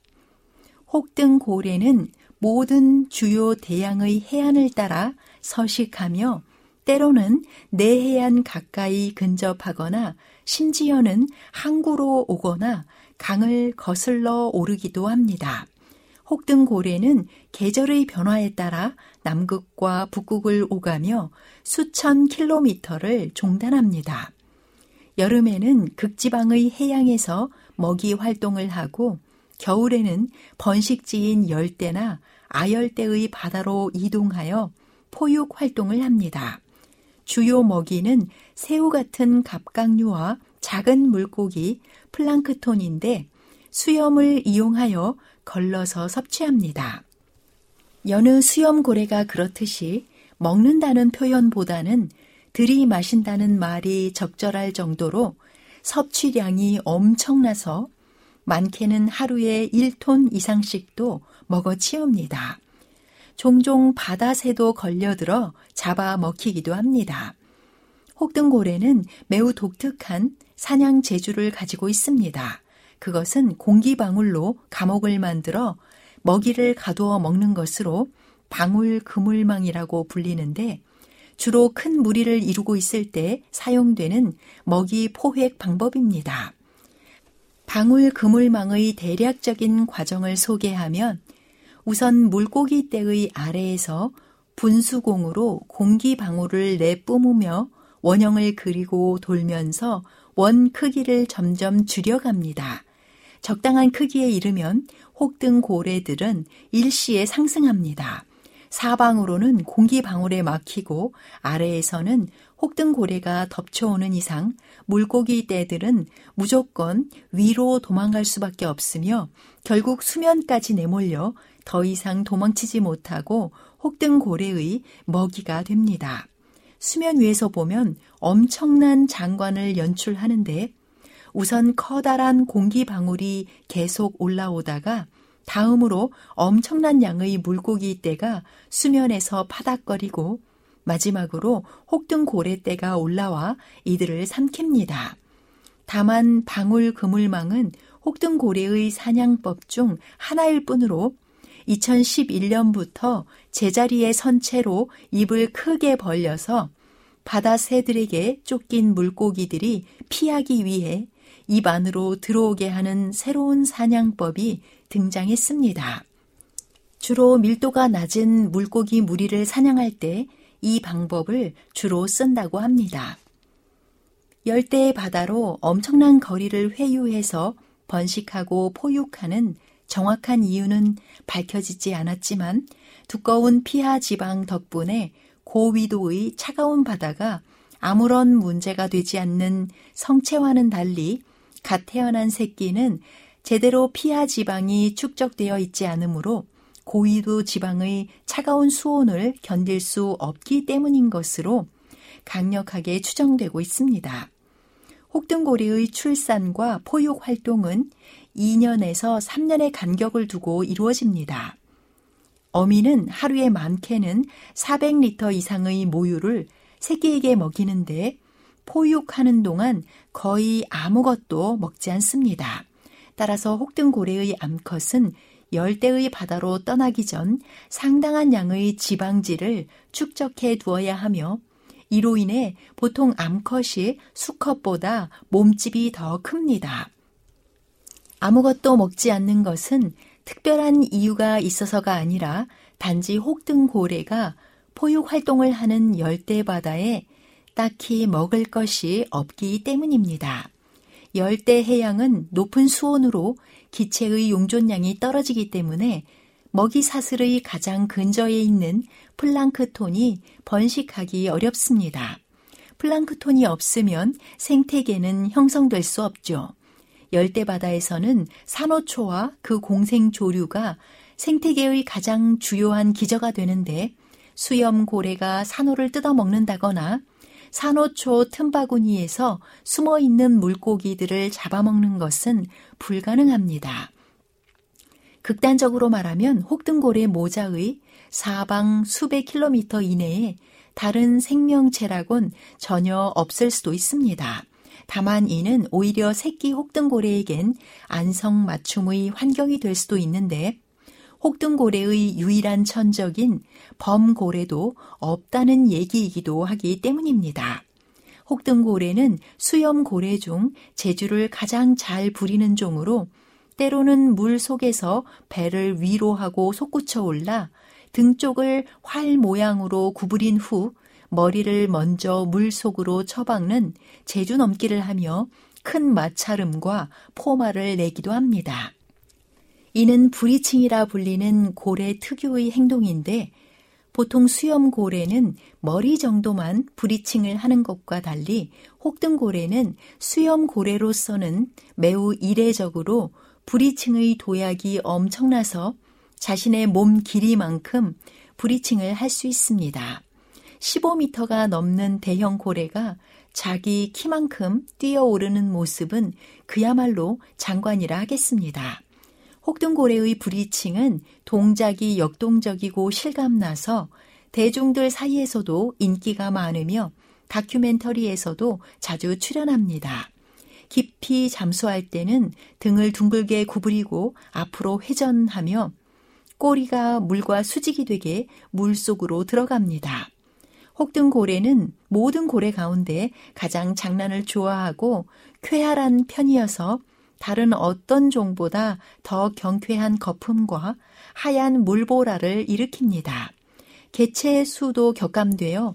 혹등 고래는 모든 주요 대양의 해안을 따라 서식하며 때로는 내해안 가까이 근접하거나 심지어는 항구로 오거나 강을 거슬러 오르기도 합니다. 혹등 고래는 계절의 변화에 따라 남극과 북극을 오가며 수천 킬로미터를 종단합니다. 여름에는 극지방의 해양에서 먹이 활동을 하고 겨울에는 번식지인 열대나 아열대의 바다로 이동하여 포육 활동을 합니다. 주요 먹이는 새우 같은 갑각류와 작은 물고기, 플랑크톤인데 수염을 이용하여 걸러서 섭취합니다. 여느 수염고래가 그렇듯이 먹는다는 표현보다는 들이마신다는 말이 적절할 정도로 섭취량이 엄청나서 많게는 하루에 1톤 이상씩도 먹어 치웁니다. 종종 바다새도 걸려들어 잡아 먹히기도 합니다. 혹등고래는 매우 독특한 사냥 재주를 가지고 있습니다. 그것은 공기방울로 감옥을 만들어 먹이를 가두어 먹는 것으로 방울 그물망이라고 불리는데 주로 큰 무리를 이루고 있을 때 사용되는 먹이 포획 방법입니다. 방울 그물망의 대략적인 과정을 소개하면 우선 물고기 떼의 아래에서 분수공으로 공기 방울을 내뿜으며 원형을 그리고 돌면서 원 크기를 점점 줄여갑니다. 적당한 크기에 이르면 혹등 고래들은 일시에 상승합니다. 사방으로는 공기 방울에 막히고 아래에서는 혹등 고래가 덮쳐오는 이상 물고기 떼들은 무조건 위로 도망갈 수밖에 없으며 결국 수면까지 내몰려 더 이상 도망치지 못하고 혹등 고래의 먹이가 됩니다. 수면 위에서 보면 엄청난 장관을 연출하는데 우선 커다란 공기 방울이 계속 올라오다가 다음으로 엄청난 양의 물고기 떼가 수면에서 파닥거리고 마지막으로 혹등 고래떼가 올라와 이들을 삼킵니다. 다만 방울 그물망은 혹등 고래의 사냥법 중 하나일 뿐으로 2011년부터 제자리에 선 채로 입을 크게 벌려서 바다 새들에게 쫓긴 물고기들이 피하기 위해 입 안으로 들어오게 하는 새로운 사냥법이 등장했습니다. 주로 밀도가 낮은 물고기 무리를 사냥할 때 이 방법을 주로 쓴다고 합니다. 열대의 바다로 엄청난 거리를 회유해서 번식하고 포육하는 정확한 이유는 밝혀지지 않았지만 두꺼운 피하 지방 덕분에 고위도의 차가운 바다가 아무런 문제가 되지 않는 성체와는 달리 갓 태어난 새끼는 제대로 피하 지방이 축적되어 있지 않으므로 고위도 지방의 차가운 수온을 견딜 수 없기 때문인 것으로 강력하게 추정되고 있습니다. 혹등고래의 출산과 포육 활동은 2년에서 3년의 간격을 두고 이루어집니다. 어미는 하루에 많게는 400리터 이상의 모유를 새끼에게 먹이는데 포육하는 동안 거의 아무것도 먹지 않습니다. 따라서 혹등고래의 암컷은 열대의 바다로 떠나기 전 상당한 양의 지방질을 축적해 두어야 하며 이로 인해 보통 암컷이 수컷보다 몸집이 더 큽니다. 아무것도 먹지 않는 것은 특별한 이유가 있어서가 아니라 단지 혹등고래가 포육 활동을 하는 열대 바다에 딱히 먹을 것이 없기 때문입니다. 열대 해양은 높은 수온으로 기체의 용존량이 떨어지기 때문에 먹이 사슬의 가장 근저에 있는 플랑크톤이 번식하기 어렵습니다. 플랑크톤이 없으면 생태계는 형성될 수 없죠. 열대 바다에서는 산호초와 그 공생 조류가 생태계의 가장 주요한 기저가 되는데 수염 고래가 산호를 뜯어 먹는다거나 산호초 틈바구니에서 숨어 있는 물고기들을 잡아먹는 것은 불가능합니다. 극단적으로 말하면 혹등고래 모자의 사방 수백 킬로미터 이내에 다른 생명체라곤 전혀 없을 수도 있습니다. 다만 이는 오히려 새끼 혹등고래에겐 안성맞춤의 환경이 될 수도 있는데 혹등고래의 유일한 천적인 범고래도 없다는 얘기이기도 하기 때문입니다. 혹등고래는 수염고래 중 재주를 가장 잘 부리는 종으로 때로는 물 속에서 배를 위로 하고 솟구쳐 올라 등 쪽을 활 모양으로 구부린 후 머리를 먼저 물 속으로 처박는 재주 넘기를 하며 큰 마찰음과 포마를 내기도 합니다. 이는 브리칭이라 불리는 고래 특유의 행동인데 보통 수염 고래는 머리 정도만 브리칭을 하는 것과 달리 혹등 고래는 수염 고래로서는 매우 이례적으로 브리칭의 도약이 엄청나서 자신의 몸 길이만큼 브리칭을 할 수 있습니다. 15m가 넘는 대형 고래가 자기 키만큼 뛰어오르는 모습은 그야말로 장관이라 하겠습니다. 혹등고래의 브리칭은 동작이 역동적이고 실감나서 대중들 사이에서도 인기가 많으며 다큐멘터리에서도 자주 출연합니다. 깊이 잠수할 때는 등을 둥글게 구부리고 앞으로 회전하며 꼬리가 물과 수직이 되게 물 속으로 들어갑니다. 혹등 고래는 모든 고래 가운데 가장 장난을 좋아하고 쾌활한 편이어서 다른 어떤 종보다 더 경쾌한 거품과 하얀 물보라를 일으킵니다. 개체의 수도 격감되어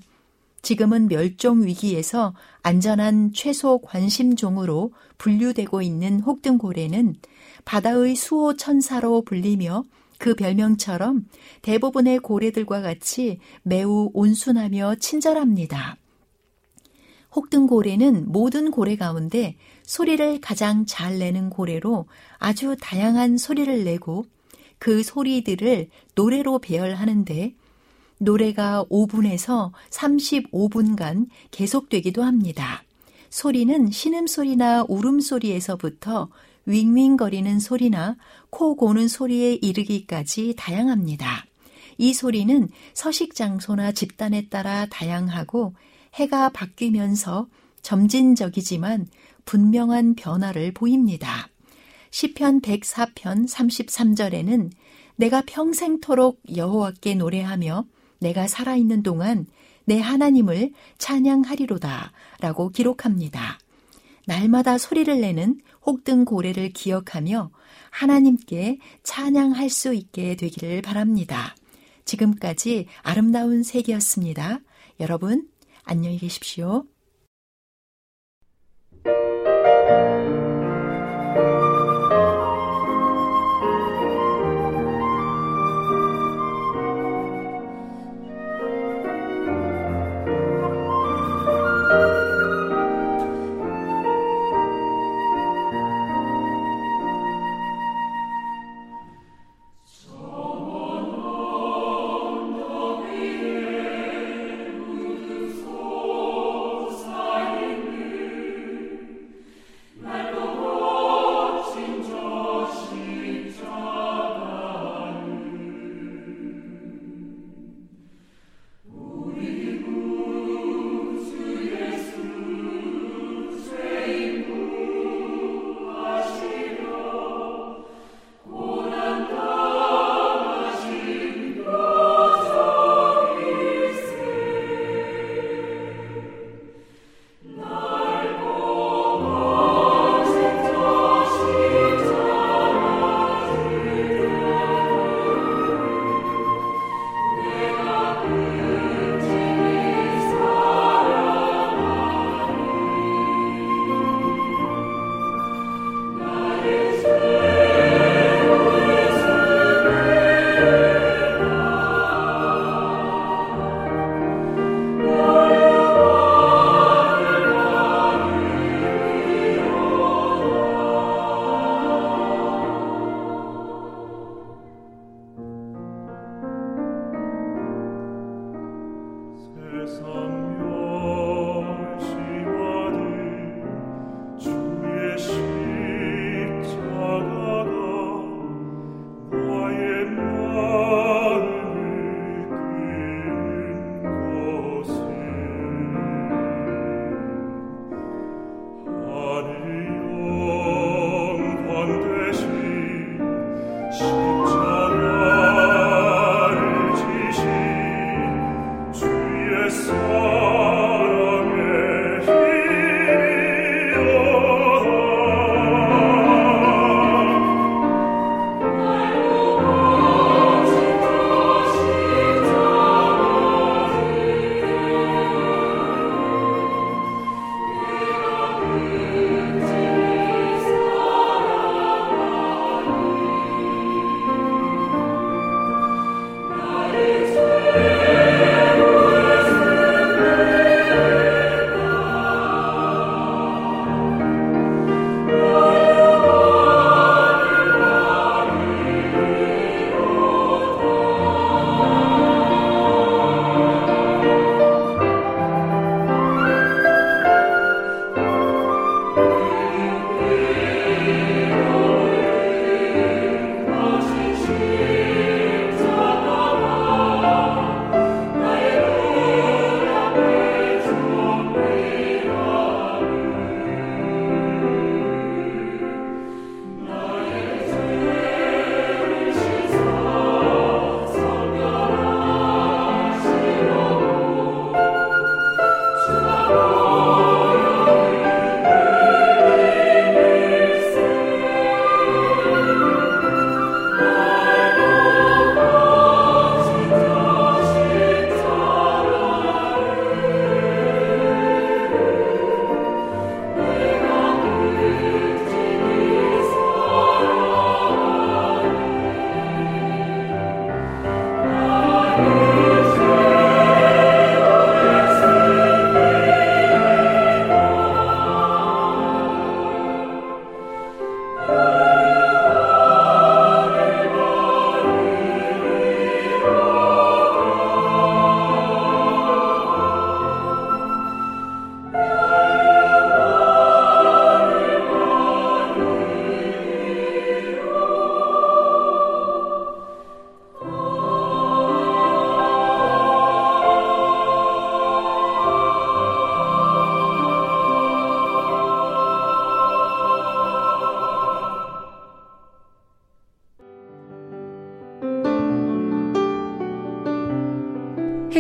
지금은 멸종 위기에서 안전한 최소 관심종으로 분류되고 있는 혹등고래는 바다의 수호 천사로 불리며 그 별명처럼 대부분의 고래들과 같이 매우 온순하며 친절합니다. 혹등고래는 모든 고래 가운데 소리를 가장 잘 내는 고래로 아주 다양한 소리를 내고 그 소리들을 노래로 배열하는데 노래가 5분에서 35분간 계속되기도 합니다. 소리는 신음소리나 울음소리에서부터 윙윙거리는 소리나 코 고는 소리에 이르기까지 다양합니다. 이 소리는 서식 장소나 집단에 따라 다양하고 해가 바뀌면서 점진적이지만 분명한 변화를 보입니다. 시편 104편 33절에는 내가 평생토록 여호와께 노래하며 내가 살아있는 동안 내 하나님을 찬양하리로다 라고 기록합니다. 날마다 소리를 내는 혹등 고래를 기억하며 하나님께 찬양할 수 있게 되기를 바랍니다. 지금까지 아름다운 세계였습니다. 여러분, 안녕히 계십시오.